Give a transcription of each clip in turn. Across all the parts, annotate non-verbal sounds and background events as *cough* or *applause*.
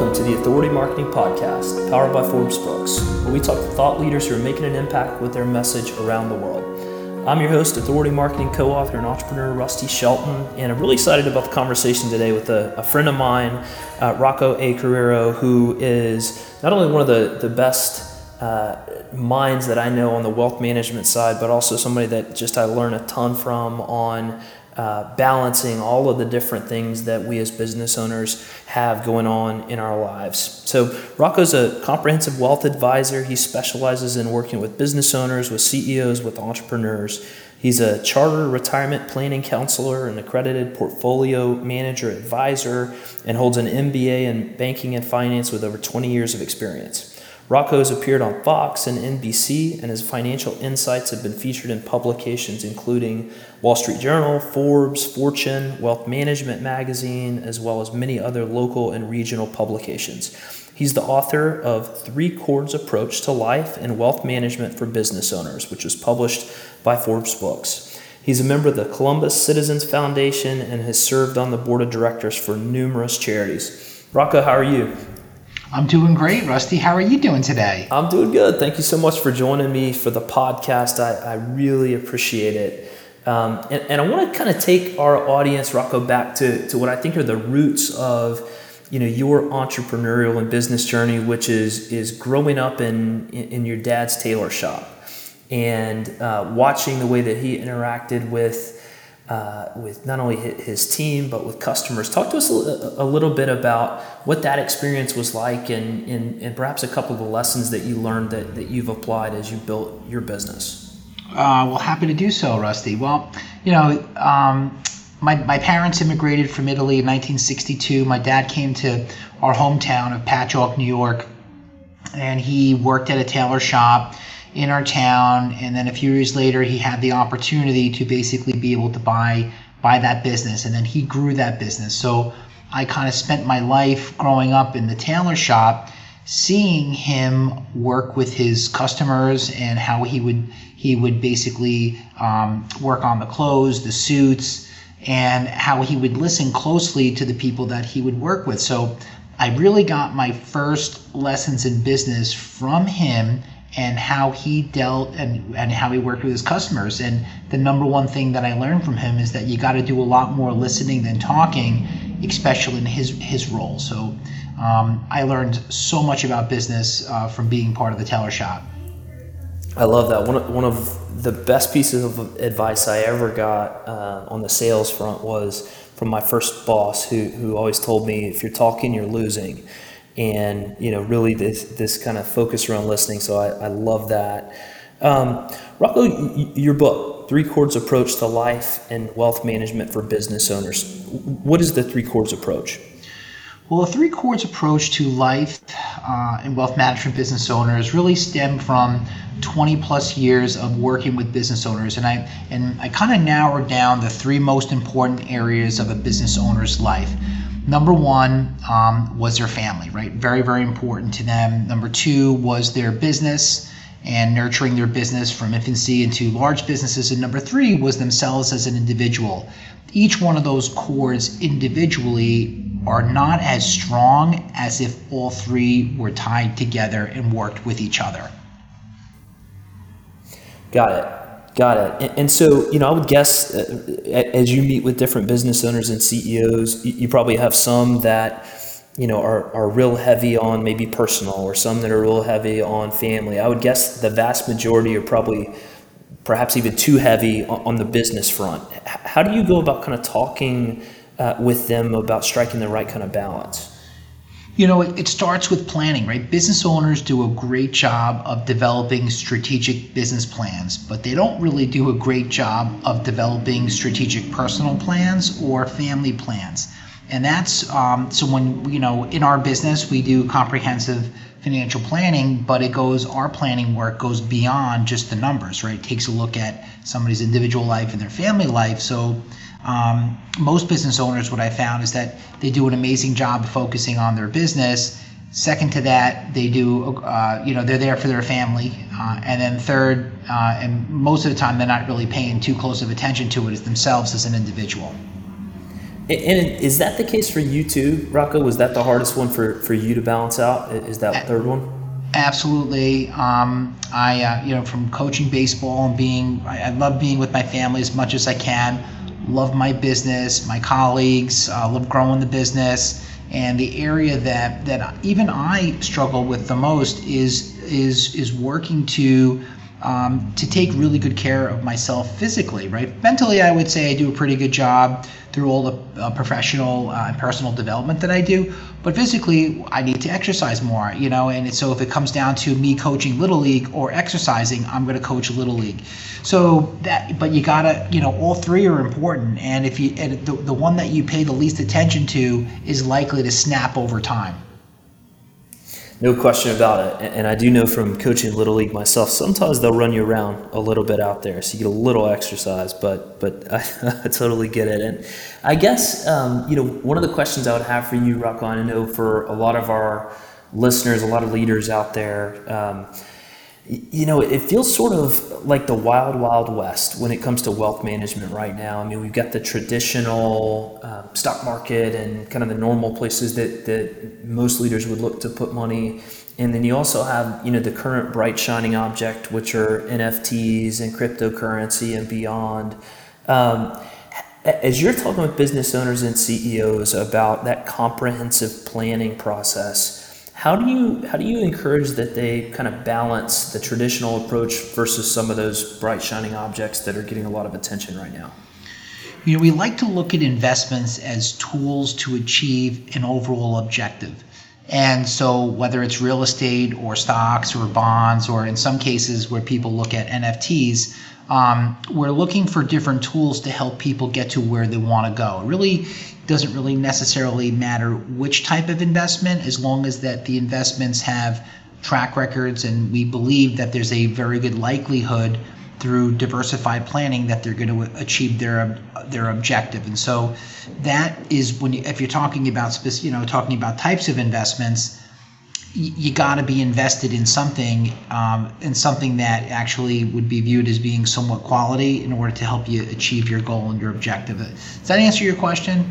Welcome to the Authority Marketing Podcast, powered by Forbes Books, where we talk to thought leaders who are making an impact with their message around the world. I'm your host, Authority Marketing co author and entrepreneur Rusty Shelton, and I'm really excited about the conversation today with a, a friend of mine, uh, Rocco A. Carriero, who is not only one of the, the best uh, minds that I know on the wealth management side, but also somebody that just I learn a ton from on uh, balancing all of the different things that we as business owners have going on in our lives. So, Rocco's a comprehensive wealth advisor. He specializes in working with business owners, with CEOs, with entrepreneurs. He's a charter retirement planning counselor, an accredited portfolio manager advisor, and holds an MBA in banking and finance with over 20 years of experience. Rocco has appeared on Fox and NBC, and his financial insights have been featured in publications including Wall Street Journal, Forbes, Fortune, Wealth Management Magazine, as well as many other local and regional publications. He's the author of Three Cords Approach to Life and Wealth Management for Business Owners, which was published by Forbes Books. He's a member of the Columbus Citizens Foundation and has served on the board of directors for numerous charities. Rocco, how are you? I'm doing great, Rusty. How are you doing today? I'm doing good. Thank you so much for joining me for the podcast. I, I really appreciate it. Um, and, and I want to kind of take our audience, Rocco, back to, to what I think are the roots of you know your entrepreneurial and business journey, which is is growing up in in your dad's tailor shop and uh, watching the way that he interacted with uh, with not only his team but with customers. Talk to us a, little bit about what that experience was like, and, and, and perhaps a couple of the lessons that you learned that, that you've applied as you built your business. Uh, well, happy to do so, Rusty. Well, you know, um, my, my parents immigrated from Italy in 1962. My dad came to our hometown of Patchogue, New York, and he worked at a tailor shop in our town. And then a few years later, he had the opportunity to basically be able to buy buy that business, and then he grew that business. So I kind of spent my life growing up in the tailor shop, seeing him work with his customers and how he would he would basically um, work on the clothes, the suits, and how he would listen closely to the people that he would work with. So I really got my first lessons in business from him and how he dealt and, and how he worked with his customers. And the number one thing that I learned from him is that you got to do a lot more listening than talking, especially in his, his role. So um, I learned so much about business uh, from being part of the tailor shop. I love that. One of, one of the best pieces of advice I ever got uh, on the sales front was from my first boss, who, who always told me, if you're talking, you're losing and you know really this this kind of focus around listening. So I, I love that. Um, Rocco, your book, Three Cords Approach to Life and Wealth Management for Business Owners. What is the Three Cords approach? Well, the three cords approach to life uh, and wealth management business owners really stem from 20 plus years of working with business owners, and I and I kind of narrowed down the three most important areas of a business owner's life. Number one um, was their family, right? Very, very important to them. Number two was their business and nurturing their business from infancy into large businesses. And number three was themselves as an individual. Each one of those cords individually are not as strong as if all three were tied together and worked with each other. Got it. Got it. And, so, you know, I would guess uh, as you meet with different business owners and CEOs, you, probably have some that, you know, are, are real heavy on maybe personal or some that are real heavy on family. I would guess the vast majority are probably perhaps even too heavy on, on the business front. How do you go about kind of talking uh, with them about striking the right kind of balance? You know, it, it, starts with planning, right? Business owners do a great job of developing strategic business plans, but they don't really do a great job of developing strategic personal plans or family plans. And that's um, so when, you know, in our business, we do comprehensive financial planning, but it goes, our planning work goes beyond just the numbers, right? It takes a look at somebody's individual life and their family life. So, um, most business owners, what I found is that they do an amazing job focusing on their business. Second to that, they do, uh, you know, they're there for their family. Uh, and then third, uh, and most of the time, they're not really paying too close of attention to it as themselves as an individual. And is that the case for you too, Rocco? Was that the hardest one for, for you to balance out? Is that third one? Absolutely. Um, I, uh, you know, from coaching baseball and being, I, I, love being with my family as much as I can. Love my business, my colleagues, uh, love growing the business. And the area that, that even I struggle with the most is is is working to um, to take really good care of myself physically, right? Mentally, I would say I do a pretty good job through all the uh, professional uh, and personal development that I do. But physically, I need to exercise more, you know. And so if it comes down to me coaching little league or exercising, I'm going to coach little league. So that, but you gotta, you know, all three are important. And if you, and the, the one that you pay the least attention to is likely to snap over time. No question about it. And I do know from coaching Little League myself, sometimes they'll run you around a little bit out there. So you get a little exercise, but, but I, *laughs* I totally get it. And I guess, um, you know, one of the questions I would have for you, Rocco, I know for a lot of our listeners, a lot of leaders out there, um, you know, it feels sort of like the wild, wild west when it comes to wealth management right now. I mean, we've got the traditional uh, stock market and kind of the normal places that, that most leaders would look to put money. And then you also have, you know, the current bright shining object, which are NFTs and cryptocurrency and beyond. Um, as you're talking with business owners and CEOs about that comprehensive planning process, how do you how do you encourage that they kind of balance the traditional approach versus some of those bright shining objects that are getting a lot of attention right now? You know, we like to look at investments as tools to achieve an overall objective. And so, whether it's real estate or stocks or bonds, or in some cases where people look at NFTs, um, we're looking for different tools to help people get to where they want to go. Really doesn't really necessarily matter which type of investment, as long as that the investments have track records, and we believe that there's a very good likelihood through diversified planning that they're going to achieve their their objective. And so that is when you, if you're talking about you know talking about types of investments you got to be invested in something um, in something that actually would be viewed as being somewhat quality in order to help you achieve your goal and your objective. Does that answer your question?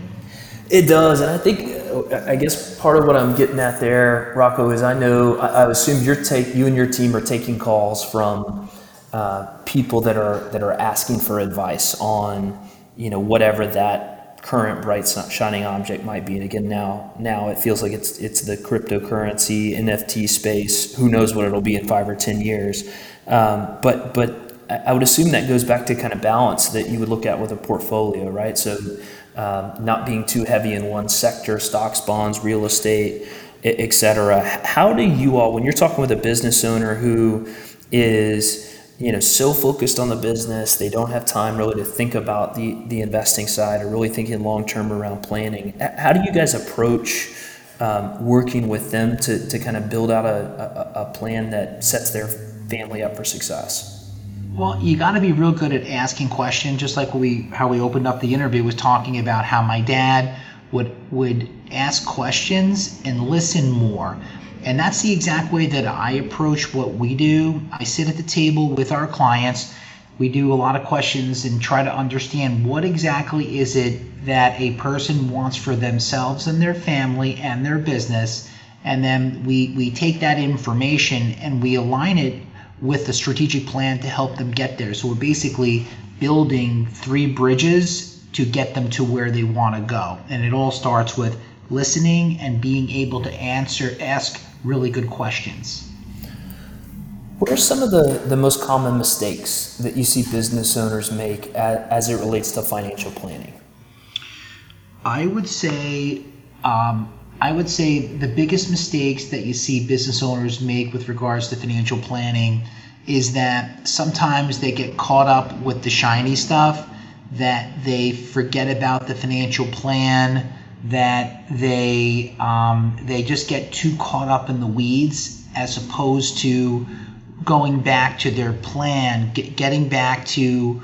It does, and I think I guess part of what I'm getting at there, Rocco, is I know I, assume you're take you and your team are taking calls from uh, people that are that are asking for advice on you know whatever that current bright shining object might be. And again, now now it feels like it's it's the cryptocurrency NFT space. Who knows what it'll be in five or ten years? Um, but but I would assume that goes back to kind of balance that you would look at with a portfolio, right? So um, not being too heavy in one sector, stocks, bonds, real estate, et cetera. How do you all, when you're talking with a business owner who is you know so focused on the business they don't have time really to think about the the investing side or really thinking long term around planning how do you guys approach um, working with them to, to kind of build out a, a, a plan that sets their family up for success well you got to be real good at asking questions just like we how we opened up the interview was talking about how my dad would would ask questions and listen more and that's the exact way that I approach what we do. I sit at the table with our clients. We do a lot of questions and try to understand what exactly is it that a person wants for themselves and their family and their business. And then we, we take that information and we align it with the strategic plan to help them get there. So we're basically building three bridges to get them to where they want to go. And it all starts with listening and being able to answer, ask really good questions. What are some of the, the most common mistakes that you see business owners make as, as it relates to financial planning? I would say um, I would say the biggest mistakes that you see business owners make with regards to financial planning is that sometimes they get caught up with the shiny stuff, that they forget about the financial plan, that they um, they just get too caught up in the weeds as opposed to going back to their plan, get, getting back to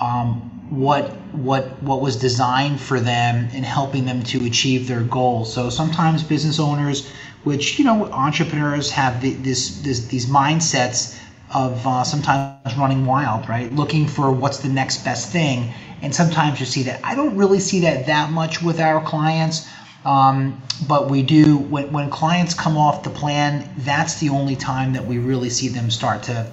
um, what what what was designed for them and helping them to achieve their goals. So sometimes business owners, which you know entrepreneurs have the, this, this these mindsets of uh, sometimes running wild, right? Looking for what's the next best thing and sometimes you see that. I don't really see that that much with our clients. Um, but we do when, when clients come off the plan that's the only time that we really see them start to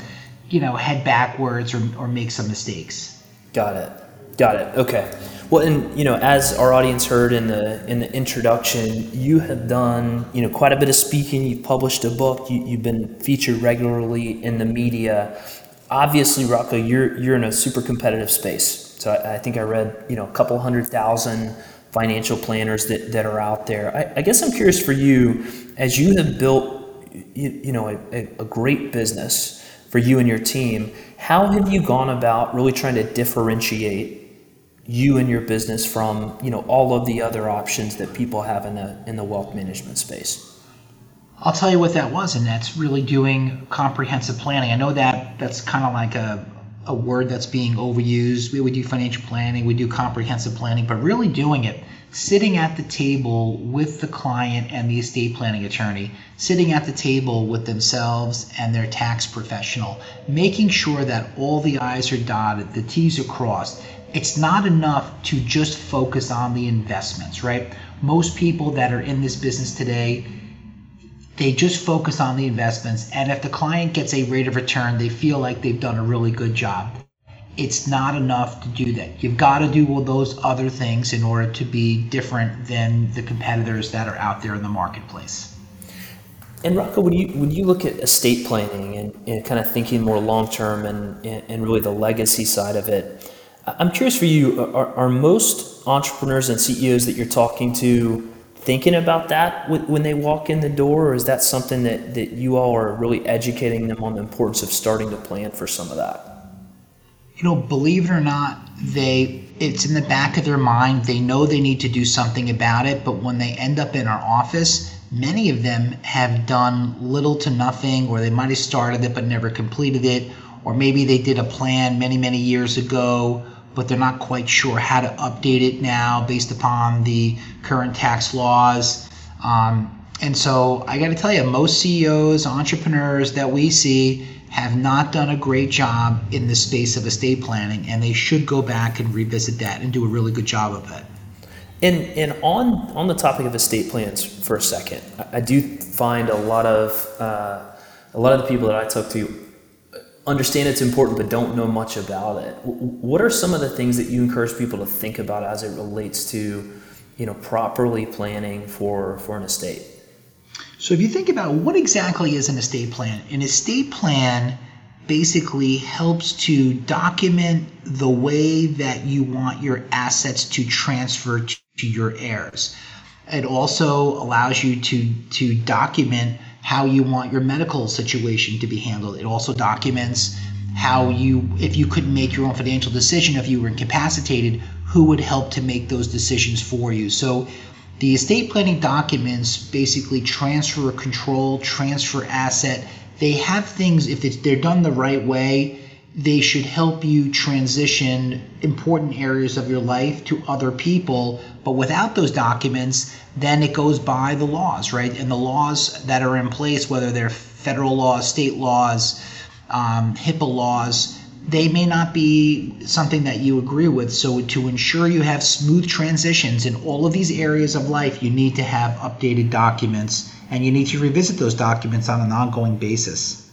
you know head backwards or, or make some mistakes got it got it. Okay. Well and you know as our audience heard in the in the introduction you have done you know quite a bit of speaking. You've published a book. You, you've been featured regularly in the media. Obviously rocco you're you're in a super competitive space. So I, I think i read you know a couple hundred thousand financial planners that, that are out there. I, I guess I'm curious for you, as you have built, you, you know, a, a great business for you and your team, how have you gone about really trying to differentiate you and your business from, you know, all of the other options that people have in the in the wealth management space? I'll tell you what that was, and that's really doing comprehensive planning. I know that that's kind of like a, a word that's being overused. We would do financial planning, we do comprehensive planning, but really doing it, sitting at the table with the client and the estate planning attorney, sitting at the table with themselves and their tax professional, making sure that all the I's are dotted, the T's are crossed. It's not enough to just focus on the investments, right? Most people that are in this business today, they just focus on the investments. And if the client gets a rate of return, they feel like they've done a really good job. It's not enough to do that. You've got to do all those other things in order to be different than the competitors that are out there in the marketplace. And Rocco, when you when you look at estate planning and, and kind of thinking more long term and, and really the legacy side of it, I'm curious for you: are, are most entrepreneurs and CEOs that you're talking to thinking about that when they walk in the door, or is that something that, that you all are really educating them on the importance of starting to plan for some of that? You know, believe it or not, they it's in the back of their mind. They know they need to do something about it, but when they end up in our office, many of them have done little to nothing, or they might have started it but never completed it, or maybe they did a plan many, many years ago but they're not quite sure how to update it now based upon the current tax laws. Um, and so I got to tell you, most CEOs, entrepreneurs that we see have not done a great job in the space of estate planning, and they should go back and revisit that and do a really good job of it. And and on on the topic of estate plans for a second, I, I do find a lot of uh, a lot of the people that I talk to understand it's important but don't know much about it. What are some of the things that you encourage people to think about as it relates to, you know, properly planning for for an estate? So if you think about what exactly is an estate plan, an estate plan basically helps to document the way that you want your assets to transfer to your heirs. It also allows you to to document how you want your medical situation to be handled. It also documents how you, if you couldn't make your own financial decision, if you were incapacitated, who would help to make those decisions for you. So the estate planning documents basically transfer control, transfer asset. They have things, if they're done the right way, they should help you transition important areas of your life to other people. But without those documents, then it goes by the laws, right? And the laws that are in place, whether they're federal laws, state laws, um, HIPAA laws, they may not be something that you agree with. So, to ensure you have smooth transitions in all of these areas of life, you need to have updated documents and you need to revisit those documents on an ongoing basis.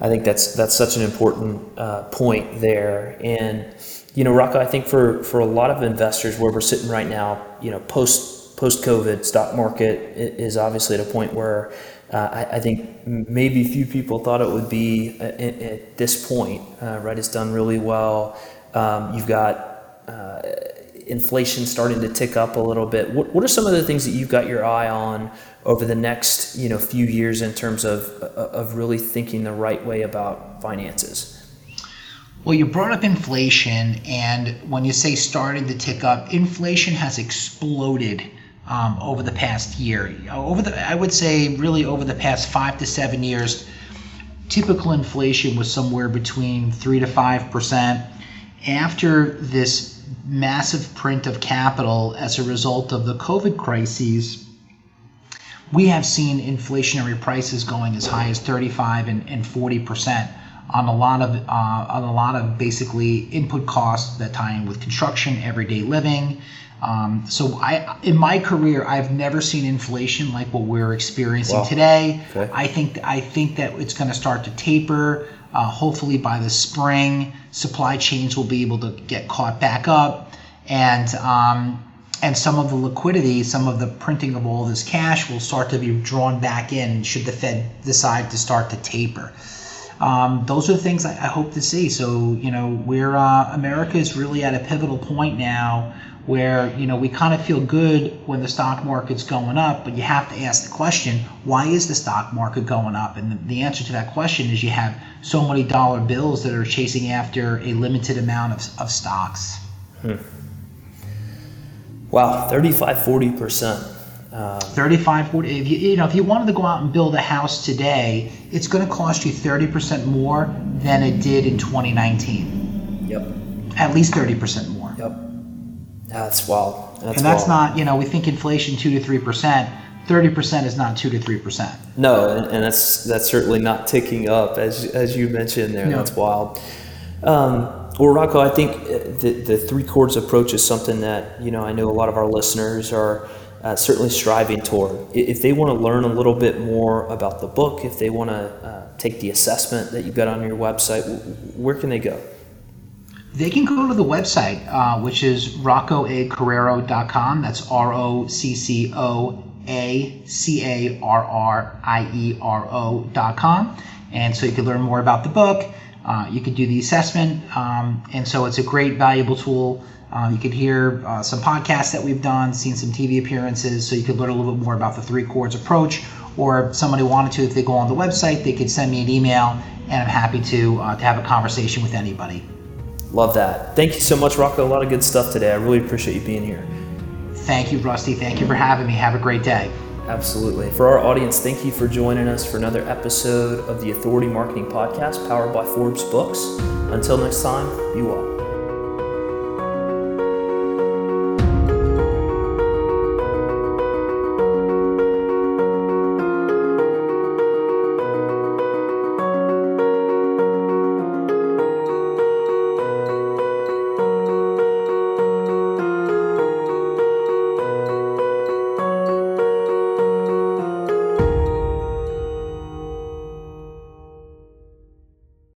I think that's that's such an important uh, point there. And you know, Rocco, I think for for a lot of investors where we're sitting right now, you know, post post COVID, stock market is obviously at a point where uh, I, I, think maybe few people thought it would be at, at this point. Uh, right, it's done really well. Um, you've got uh, inflation starting to tick up a little bit. What, what are some of the things that you've got your eye on over the next you know few years in terms of of really thinking the right way about finances? Well, you brought up inflation, and when you say starting to tick up, inflation has exploded um, over the past year. Over the, I would say, really over the past five to seven years, typical inflation was somewhere between three to five percent. After this massive print of capital as a result of the COVID crises, we have seen inflationary prices going as high as 35 and, and 40 percent on a lot of uh, on a lot of basically input costs that tie in with construction, everyday living. Um, so I, in my career, I've never seen inflation like what we're experiencing Wow. today. Okay. I think I think that it's going to start to taper. Uh, hopefully by the spring, supply chains will be able to get caught back up, and um, and some of the liquidity, some of the printing of all this cash will start to be drawn back in. Should the Fed decide to start to taper? Um, those are the things I, I hope to see. So you know, we're uh, America is really at a pivotal point now where you know we kind of feel good when the stock market's going up, but you have to ask the question, why is the stock market going up? And the, the answer to that question is you have so many dollar bills that are chasing after a limited amount of, of stocks. Wow, 35, 40%. Uh, 35 40 if you, you know if you wanted to go out and build a house today it's going to cost you 30% more than it did in 2019 yep, at least 30% more yep. That's wild. That's and that's wild. not you know we think inflation 2 to 3% 30% is not 2 to 3% No, and, and that's that's certainly not ticking up as as you mentioned there. No. That's wild. Um, well, Rocco, I think uh, the the three cords approach is something that you know I know a lot of our listeners are uh, certainly striving toward. If they want to learn a little bit more about the book, if they want to uh, take the assessment that you've got on your website, where can they go? They can go to the website, uh, which is roccoacarriero.com. That's R O C C O A C A R R I E R O.com. And so you can learn more about the book. Uh, you can do the assessment. Um, and so it's a great, valuable tool. Uh, you could hear uh, some podcasts that we've done, seen some TV appearances, so you could learn a little bit more about the three cords approach. Or if somebody wanted to, if they go on the website, they could send me an email, and I'm happy to uh, to have a conversation with anybody. Love that. Thank you so much, Rocco. A lot of good stuff today. I really appreciate you being here. Thank you, Rusty. Thank you for having me. Have a great day. Absolutely. For our audience, thank you for joining us for another episode of the Authority Marketing Podcast powered by Forbes Books. Until next time, be well.